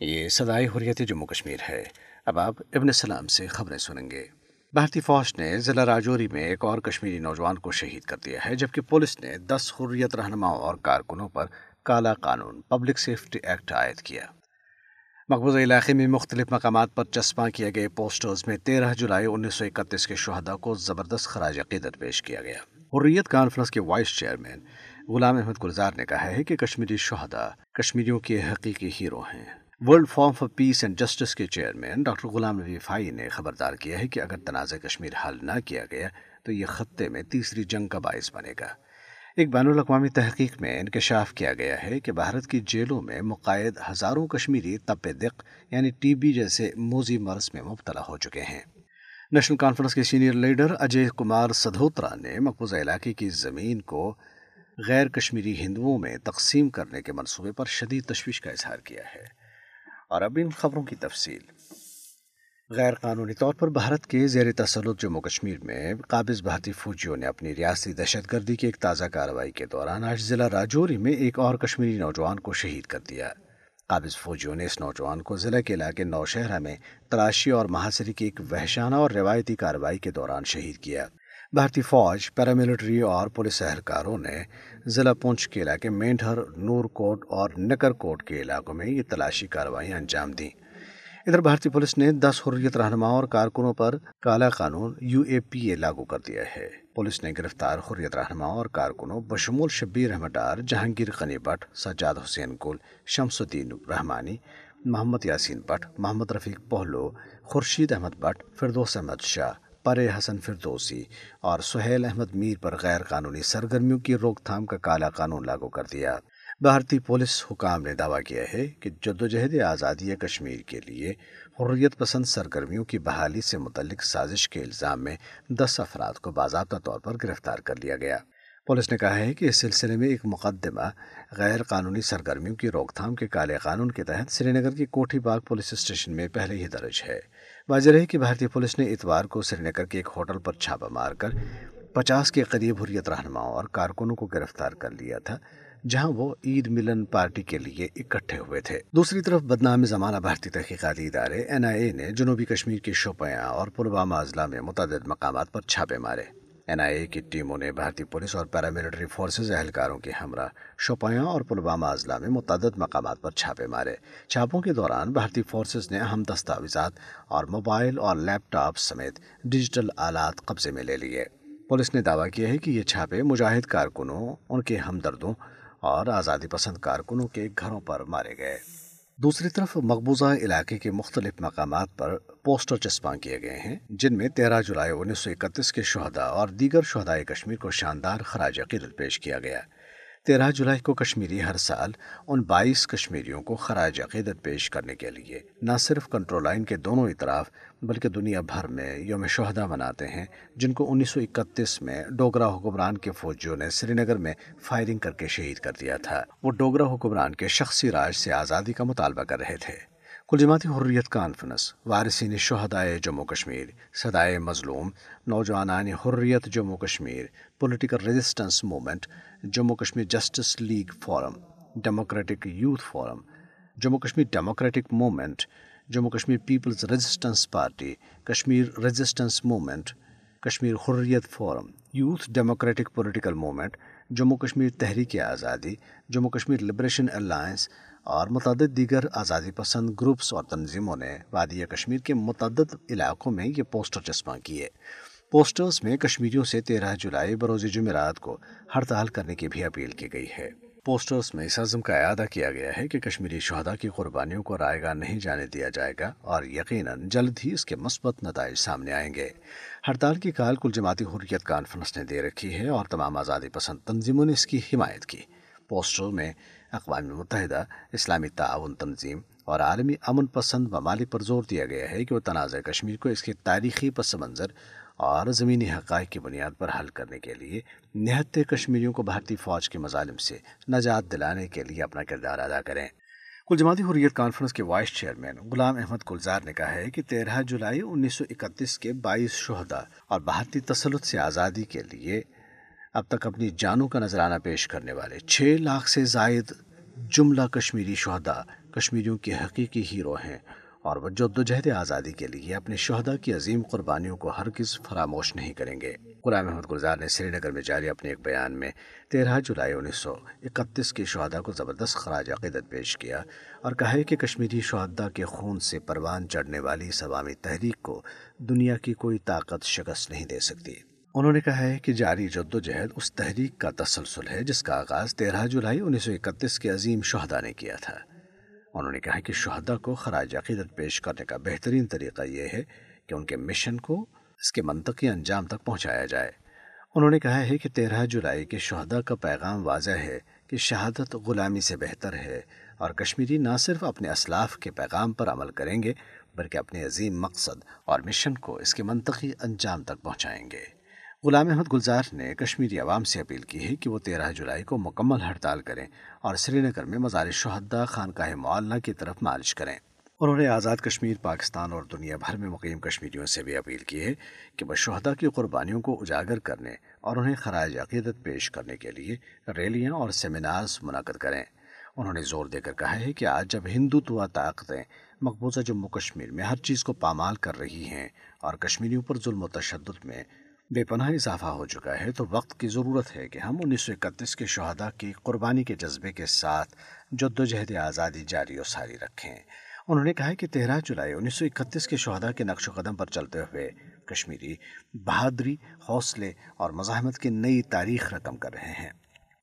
یہ صدائی حریت جموں کشمیر ہے۔ اب آپ ابن سلام سے خبریں سنیں گے۔ بھارتی فوج نے ضلع راجوری میں ایک اور کشمیری نوجوان کو شہید کر دیا ہے، جبکہ پولیس نے دس حریت رہنماؤں اور کارکنوں پر کالا قانون، پبلک سیفٹی ایکٹ عائد کیا۔ مقبوضہ علاقے میں مختلف مقامات پر چسپاں کیے گئے پوسٹرز میں تیرہ جولائی انیس سو اکتیس کے شہدا کو زبردست خراج عقیدت پیش کیا گیا۔ حریت کانفرنس کے وائس چیئرمین غلام احمد گلزار نے کہا ہے کہ کشمیری شہدا کشمیریوں کے حقیقی ہیرو ہیں۔ World forum for peace and justice کے chairman doctor Ghulam Nabi five نے خبردار کیا ہے کہ اگر تنازع کشمیر حل نہ کیا گیا تو یہ خطے میں تیسری جنگ کا باعث بنے گا۔ ایک بین الاقوامی تحقیق میں انکشاف کیا گیا ہے کہ بھارت کی جیلوں میں مقاعد ہزاروں کشمیری تپ دق یعنی ٹی بی جیسے موزی مرض میں مبتلا ہو چکے ہیں۔ نیشنل کانفرنس کے سینئر لیڈر اجے کمار سدھوترا نے مقبوضہ علاقے کی زمین کو غیر کشمیری ہندوؤں میں تقسیم کرنے کے منصوبے پر شدید تشویش کا اظہار کیا ہے۔ اور اب ان خبروں کی تفصیل۔ غیر قانونی طور پر بھارت کے زیر تسلط جموں کشمیر میں قابض بھارتی فوجیوں نے اپنی ریاستی دہشت گردی کی ایک تازہ کارروائی کے دوران آج ضلع راجوری میں ایک اور کشمیری نوجوان کو شہید کر دیا۔ قابض فوجیوں نے اس نوجوان کو ضلع کے علاقے نوشہرہ میں تلاشی اور محاصری کی ایک وحشانہ اور روایتی کارروائی کے دوران شہید کیا۔ بھارتی فوج پیراملٹری اور پولیس اہلکاروں نے ضلع پونچھ کے علاقے مینڈھر، نور کوٹ اور نکر کوٹ کے علاقوں میں یہ تلاشی کارروائیاں انجام دیں۔ ادھر بھارتی پولیس نے دس حریت رہنماؤں اور کارکنوں پر کالا قانون یو اے پی اے لاگو کر دیا ہے۔ پولیس نے گرفتار حریت رہنماؤں اور کارکنوں بشمول شبیر احمد ڈار، جہانگیر قنی بٹ، سجاد حسین کل شمس الدین رحمانی، محمد یاسین بٹ، محمد رفیق پہلو، خورشید احمد بٹ، فردوس احمد شاہ۔ پرے حسن فردوسی اور سہیل احمد میر پر غیر قانونی سرگرمیوں کی روک تھام کا کالا قانون لاگو کر دیا۔ بھارتی پولیس حکام نے دعویٰ کیا ہے کہ جدوجہد آزادی کشمیر کے لیے حریت پسند سرگرمیوں کی بحالی سے متعلق سازش کے الزام میں دس افراد کو باضابطہ طور پر گرفتار کر لیا گیا۔ پولیس نے کہا ہے کہ اس سلسلے میں ایک مقدمہ غیر قانونی سرگرمیوں کی روک تھام کے کالے قانون کے تحت سری نگر کی کوٹھی باغ پولیس اسٹیشن میں پہلے ہی درج ہے۔ واضح رہے کہ بھارتی پولیس نے اتوار کو سری نگر کے ایک ہوٹل پر چھاپہ مار کر پچاس کے قریب حریت رہنماؤں اور کارکنوں کو گرفتار کر لیا تھا، جہاں وہ عید ملن پارٹی کے لیے اکٹھے ہوئے تھے۔ دوسری طرف بدنام زمانہ بھارتی تحقیقاتی ادارے این آئی اے نے جنوبی کشمیر کے شوپیاں اور پلوامہ اضلاع میں متعدد مقامات پر چھاپے مارے۔ این آئی اے کی ٹیموں نے بھارتی پولیس اور پیراملٹری فورسز اہلکاروں کے ہمراہ شوپیاں اور پلوامہ اضلاع میں متعدد مقامات پر چھاپے مارے۔ چھاپوں کے دوران بھارتی فورسز نے اہم دستاویزات اور موبائل اور لیپ ٹاپ سمیت ڈیجیٹل آلات قبضے میں لے لیے۔ پولیس نے دعویٰ کیا ہے کہ یہ چھاپے مجاہد کارکنوں، ان کے ہمدردوں اور آزادی پسند کارکنوں کے گھروں پر مارے گئے۔ دوسری طرف مقبوضہ علاقے کے مختلف مقامات پر پوسٹر چسپاں کیے گئے ہیں، جن میں تیرہ جولائی انیس سو اکتیس کے شہداء اور دیگر شہدائے کشمیر کو شاندار خراج عقیدت پیش کیا گیا۔ تیرہ جولائی کو کشمیری ہر سال ان بائیس کشمیریوں کو خراج عقیدت پیش کرنے کے لیے نہ صرف کنٹرول لائن کے دونوں اطراف بلکہ دنیا بھر میں یوم شہدہ مناتے ہیں، جن کو انیس سو اکتیس میں ڈوگرا حکمران کے فوجیوں نے سری نگر میں فائرنگ کر کے شہید کر دیا تھا۔ وہ ڈوگرا حکمران کے شخصی راج سے آزادی کا مطالبہ کر رہے تھے۔ کل حریت کانفرنس، وارثین شہدائے جموں کشمیر صدائے مظلوم، نوجوانان Hurriyat Jammu Kashmir political resistance movement Jammu Kashmir justice league forum democratic youth forum, Jammu Kashmir democratic movement Jammu Kashmir peoples resistance party Kashmir resistance movement Kashmir Hurriyat forum. Youth democratic political movement, Jammu Kashmir تحریک آزادی، Jammu Kashmir liberation alliance اور متعدد دیگر آزادی پسند groups اور تنظیموں نے وادی کشمیر کے متعدد علاقوں میں یہ پوسٹر چسپاں کیے۔ پوسٹرز میں کشمیریوں سے تیرہ جولائی بروز جمعرات کو ہڑتال کرنے کی بھی اپیل کی گئی ہے۔ پوسٹرز میں اس عزم کا اعادہ کیا گیا ہے کہ کشمیری شہداء کی قربانیوں کو رائے گاہ نہیں جانے دیا جائے گا اور یقیناً جلد ہی اس کے مثبت نتائج سامنے آئیں گے۔ ہڑتال کی کال کل جماعتی حریت کانفرنس نے دے رکھی ہے اور تمام آزادی پسند تنظیموں نے اس کی حمایت کی۔ پوسٹروں میں اقوام متحدہ، اسلامی تعاون تنظیم اور عالمی امن پسند ممالک پر زور دیا گیا ہے کہ وہ تنازع کشمیر کو اس کے تاریخی پس منظر اور زمینی حقائق کی بنیاد پر حل کرنے کے لیے نہتے کشمیریوں کو بھارتی فوج کے مظالم سے نجات دلانے کے لیے اپنا کردار ادا کریں۔ کل جماعتی حریت کانفرنس کے وائس چیئرمین غلام احمد گلزار نے کہا ہے کہ تیرہ جولائی انیس سو اکتیس کے بائیس شہدا اور بھارتی تسلط سے آزادی کے لیے اب تک اپنی جانوں کا نذرانہ پیش کرنے والے چھ لاکھ سے زائد جملہ کشمیری شہدا کشمیریوں کے حقیقی ہیرو ہیں۔ اور وہ جد آزادی کے لیے اپنے شہدا کی عظیم قربانیوں کو ہرگز فراموش نہیں کریں گے۔ غلام احمد گلزار نے سری نگر میں جاری اپنے ایک بیان میں تیرہ جولائی انیس سو اکتیس کے شہدا کو زبردست خراج عقیدت پیش کیا اور کہا ہے کہ کشمیری شہدا کے خون سے پروان چڑھنے والی اس عوامی تحریک کو دنیا کی کوئی طاقت شکست نہیں دے سکتی۔ انہوں نے کہا ہے کہ جاری جد و جہد اس تحریک کا تسلسل ہے جس کا آغاز تیرہ جولائی انیس سو اکتیس کے عظیم شہدا نے کیا تھا۔ انہوں نے کہا کہ شہدا کو خراج عقیدت پیش کرنے کا بہترین طریقہ یہ ہے کہ ان کے مشن کو اس کے منطقی انجام تک پہنچایا جائے۔ انہوں نے کہا ہے کہ تیرہ جولائی کے شہدا کا پیغام واضح ہے کہ شہادت غلامی سے بہتر ہے اور کشمیری نہ صرف اپنے اسلاف کے پیغام پر عمل کریں گے بلکہ اپنے عظیم مقصد اور مشن کو اس کے منطقی انجام تک پہنچائیں گے۔ غلام احمد گلزار نے کشمیری عوام سے اپیل کی ہے کہ وہ تیرہ جولائی کو مکمل ہڑتال کریں اور سری نگر میں مزار شہدہ خانقاہ معلّہ کی طرف مالش کریں۔ انہوں نے آزاد کشمیر، پاکستان اور دنیا بھر میں مقیم کشمیریوں سے بھی اپیل کی ہے کہ وہ شہدہ کی قربانیوں کو اجاگر کرنے اور انہیں خراج عقیدت پیش کرنے کے لیے ریلیاں اور سیمینارز منعقد کریں۔ انہوں نے زور دے کر کہا ہے کہ آج جب ہندوتوا طاقتیں مقبوضہ جموں کشمیر میں ہر چیز کو پامال کر رہی ہیں اور کشمیریوں پر ظلم و تشدد میں بے پناہ اضافہ ہو چکا ہے تو وقت کی ضرورت ہے کہ ہم انیس سو اکتیس کے شہداء کی قربانی کے جذبے کے ساتھ جد و جہد آزادی جاری و ساری رکھیں۔ انہوں نے کہا کہ تیرہ جولائی انیس سو اکتیس کے شہداء کے نقش و قدم پر چلتے ہوئے کشمیری بہادری، حوصلے اور مزاحمت کی نئی تاریخ رقم کر رہے ہیں۔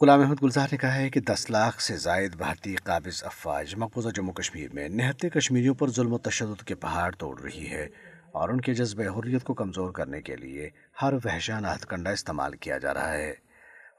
غلام احمد گلزار نے کہا ہے کہ دس لاکھ سے زائد بھارتی قابض افواج مقبوضہ جموں کشمیر میں نہتے کشمیریوں پر ظلم و تشدد کے پہاڑ توڑ رہی ہے۔ اور ان کے جذبہ حریت کو کمزور کرنے کے لیے ہر وحشان ہتھ کنڈا استعمال کیا جا رہا ہے۔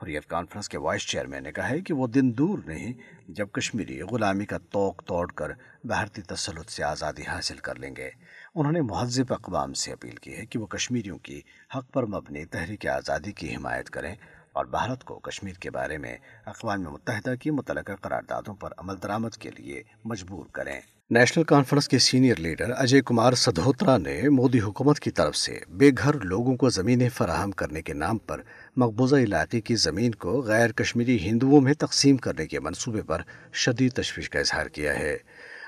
حریت کانفرنس کے وائس چیئرمین نے کہا ہے کہ وہ دن دور نہیں، جب کشمیری غلامی کا توق توڑ کر بھارتی تسلط سے آزادی حاصل کر لیں گے۔ انہوں نے مہذب اقوام سے اپیل کی ہے کہ وہ کشمیریوں کی حق پر مبنی تحریک آزادی کی حمایت کریں اور بھارت کو کشمیر کے بارے میں اقوام متحدہ کی متعلقہ قراردادوں پر عمل درآمد کے لیے مجبور کریں۔ نیشنل کانفرنس کے سینئر لیڈر اجے کمار سدھوترا نے مودی حکومت کی طرف سے بے گھر لوگوں کو زمینیں فراہم کرنے کے نام پر مقبوضہ علاقے کی زمین کو غیر کشمیری ہندوؤں میں تقسیم کرنے کے منصوبے پر شدید تشویش کا اظہار کیا ہے۔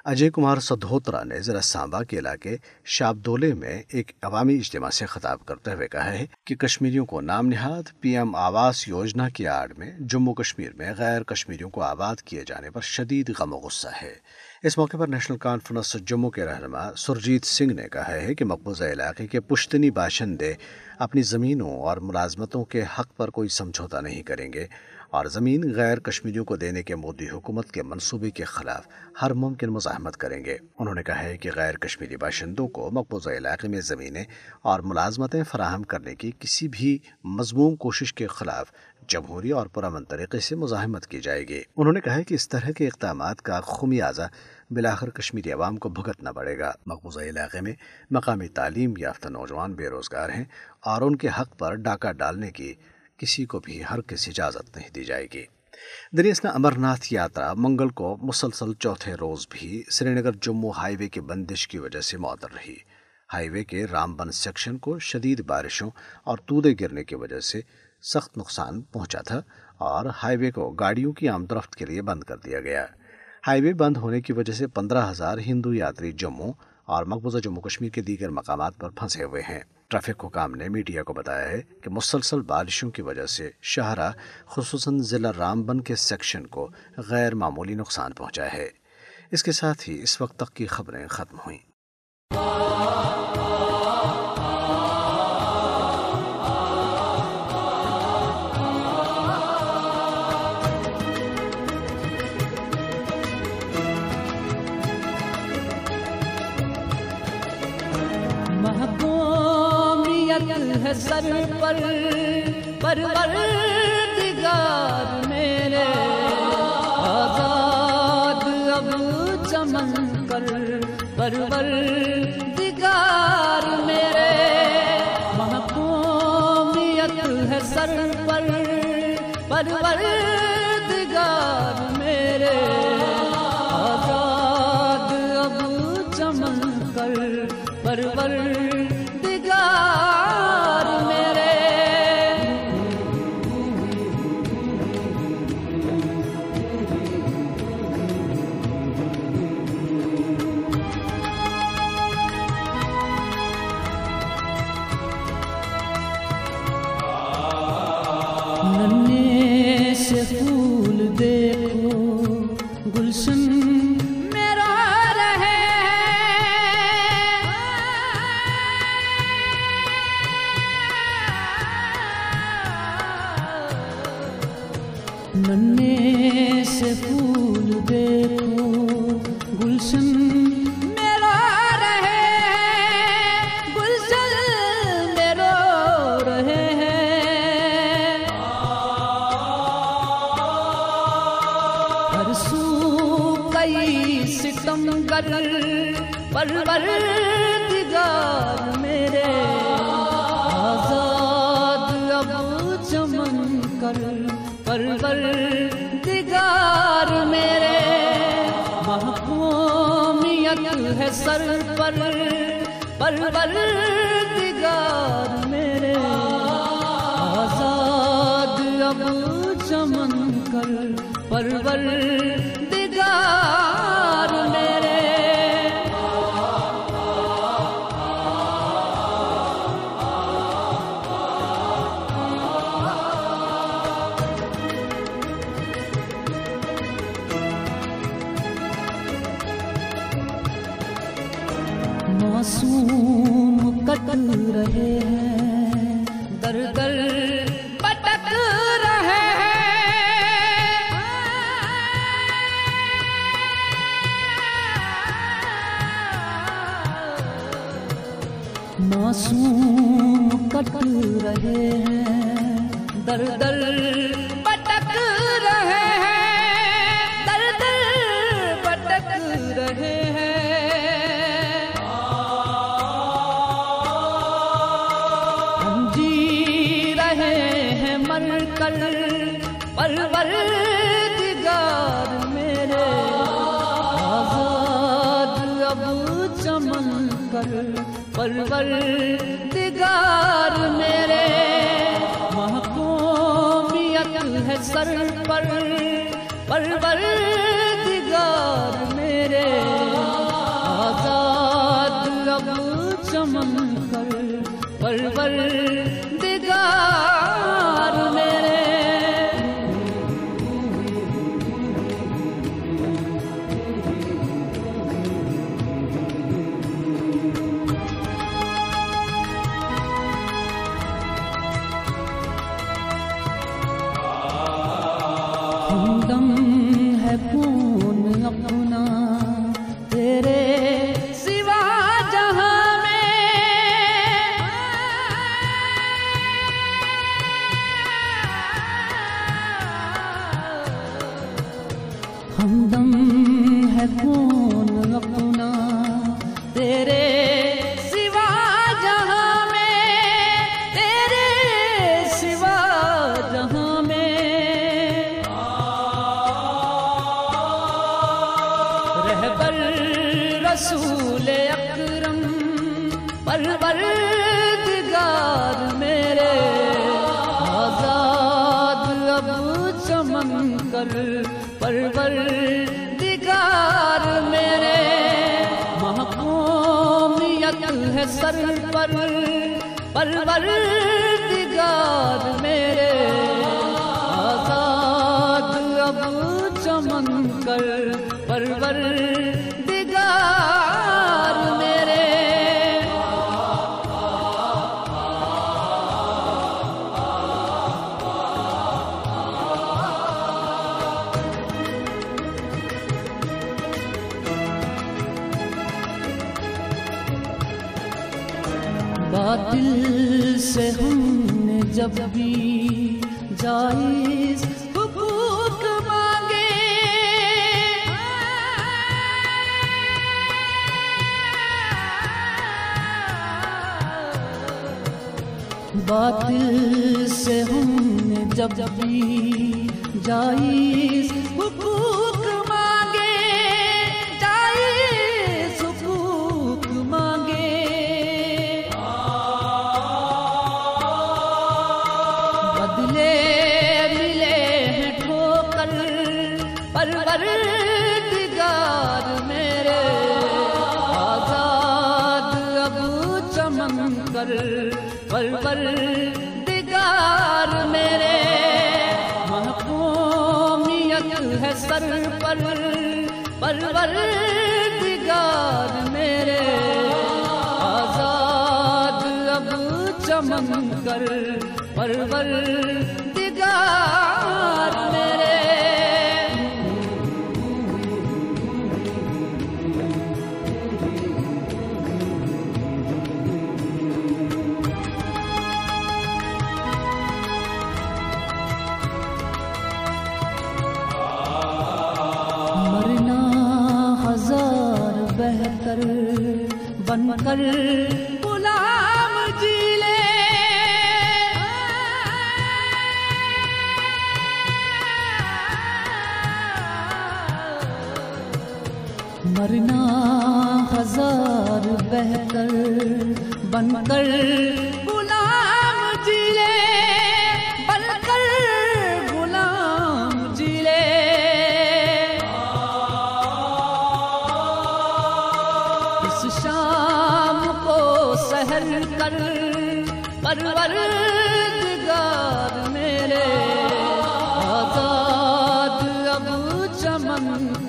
اجے کمار سدھوترا نے ضلع سانبا کے علاقے شابدولے میں ایک عوامی اجتماع سے خطاب کرتے ہوئے کہا ہے کہ کشمیریوں کو نام نہاد پی ایم آواس یوجنا کی آڑ میں جموں کشمیر میں غیر کشمیریوں کو آباد کیے جانے پر شدید غم و غصہ ہے۔ اس موقع پر نیشنل کانفرنس جموں کے رہنما سرجیت سنگھ نے کہا ہے کہ مقبوضہ علاقے کے پشتنی باشندے اپنی زمینوں اور ملازمتوں کے حق پر کوئی سمجھوتا نہیں کریں گے۔ اور زمین غیر کشمیریوں کو دینے کے مودی حکومت کے منصوبے کے خلاف ہر ممکن مزاحمت کریں گے۔ انہوں نے کہا ہے کہ غیر کشمیری باشندوں کو مقبوضہ علاقے میں زمینیں اور ملازمتیں فراہم کرنے کی کسی بھی مضمون کوشش کے خلاف جمہوری اور پرامن طریقے سے مزاحمت کی جائے گی۔ انہوں نے کہا ہے کہ اس طرح کے اقدامات کا خمیازہ بلاخر کشمیری عوام کو بھگتنا پڑے گا۔ مقبوضہ علاقے میں مقامی تعلیم یافتہ نوجوان بے روزگار ہیں اور ان کے حق پر ڈاکہ ڈالنے کی کسی کو بھی ہر کسی اجازت نہیں دی جائے گی۔ دریاسنا امر ناتھ یاترا منگل کو مسلسل چوتھے روز بھی Srinagar Jammu highway کی بندش کی وجہ سے معطر رہی۔ ہائی وے کے رام بن سیکشن کو شدید بارشوں اور تودے گرنے کی وجہ سے سخت نقصان پہنچا تھا اور ہائی وے کو گاڑیوں کی آمد رفت کے لیے بند کر دیا گیا۔ ہائی وے بند ہونے کی وجہ سے پندرہ ہزار ہندو یاتری جموں اور مقبوضہ جموں کشمیر کے دیگر مقامات پر پھنسے ہوئے ہیں۔ ٹریفک حکام نے میڈیا کو بتایا ہے کہ مسلسل بارشوں کی وجہ سے شاہراہ، خصوصاً ضلع رام بن کے سیکشن کو غیر معمولی نقصان پہنچا ہے۔ اس کے ساتھ ہی اس وقت تک کی خبریں ختم ہوئیں۔ ہے سر پر پروردگار میرے آزاد اب چمن پر پروردگار میرے محکومیت ہے سر پر پروردگار میرے پروردگار میرے آزاد اب چمن کر، پروردگار میرے، محکومیت ہے سر پر، پروردگار میرے۔ آزاد اب چمن کر، پروردگار معصوم کٹ رہے ہیں۔ در در پٹک رہے ہیں۔ معصوم کٹ رہے ہیں۔ در در مر کر پروردگار میرے آزاد اب چمن کر پروردگار میرے محکومیت ہے سر پر پروردگار میرے آزاد اب چمن کر پروردگار پروردگار میرے آزاد اب چمن کر پرور دگار سے ہم نے جب بھی جائز حقوق مانگے۔ باطل سے ہم نے جب بھی جائز حقوق سر پر پروردگار میرے آزاد اب چمن کر پروردگار مگر غلام جی لے۔ مرنا ہزار بہتر بن کر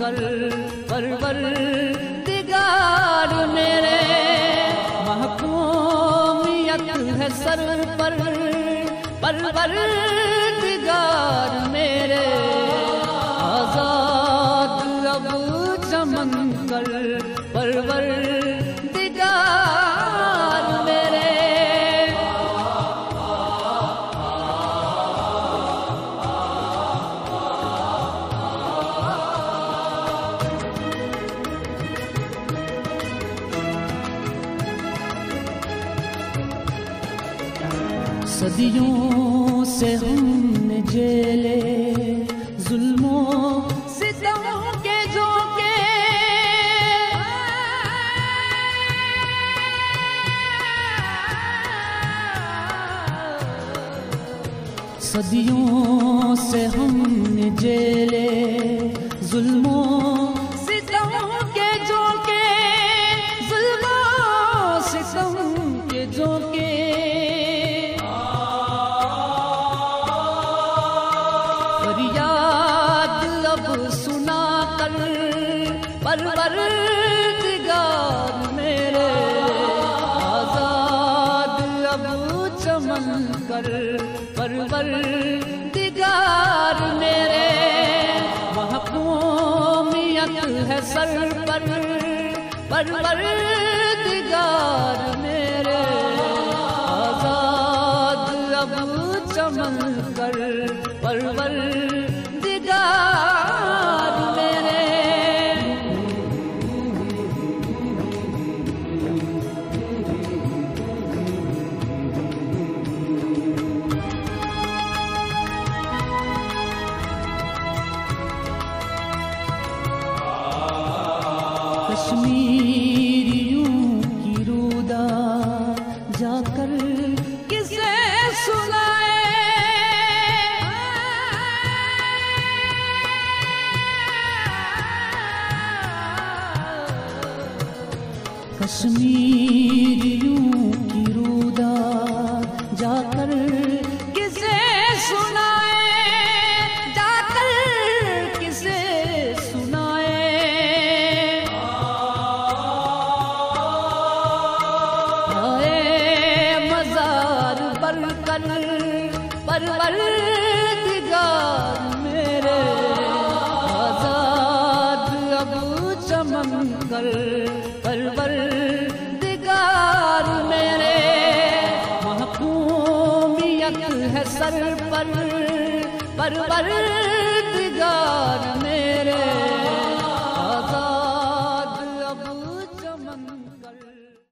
کر پرور دگار میرے محکومیت ہے سر پر پرور دگار میرے آزاد اب چمن کر پروردگار صدیوں سے ہم نے جیلے ظلموں ستموں کے جھونکے۔ صدیوں سے ہم نے جیلے ظلموں پروردگار میرے آزاد ابو چمن کر پروردگار میرے محکومیت ہے سر پر پروردگار میرے محکومیت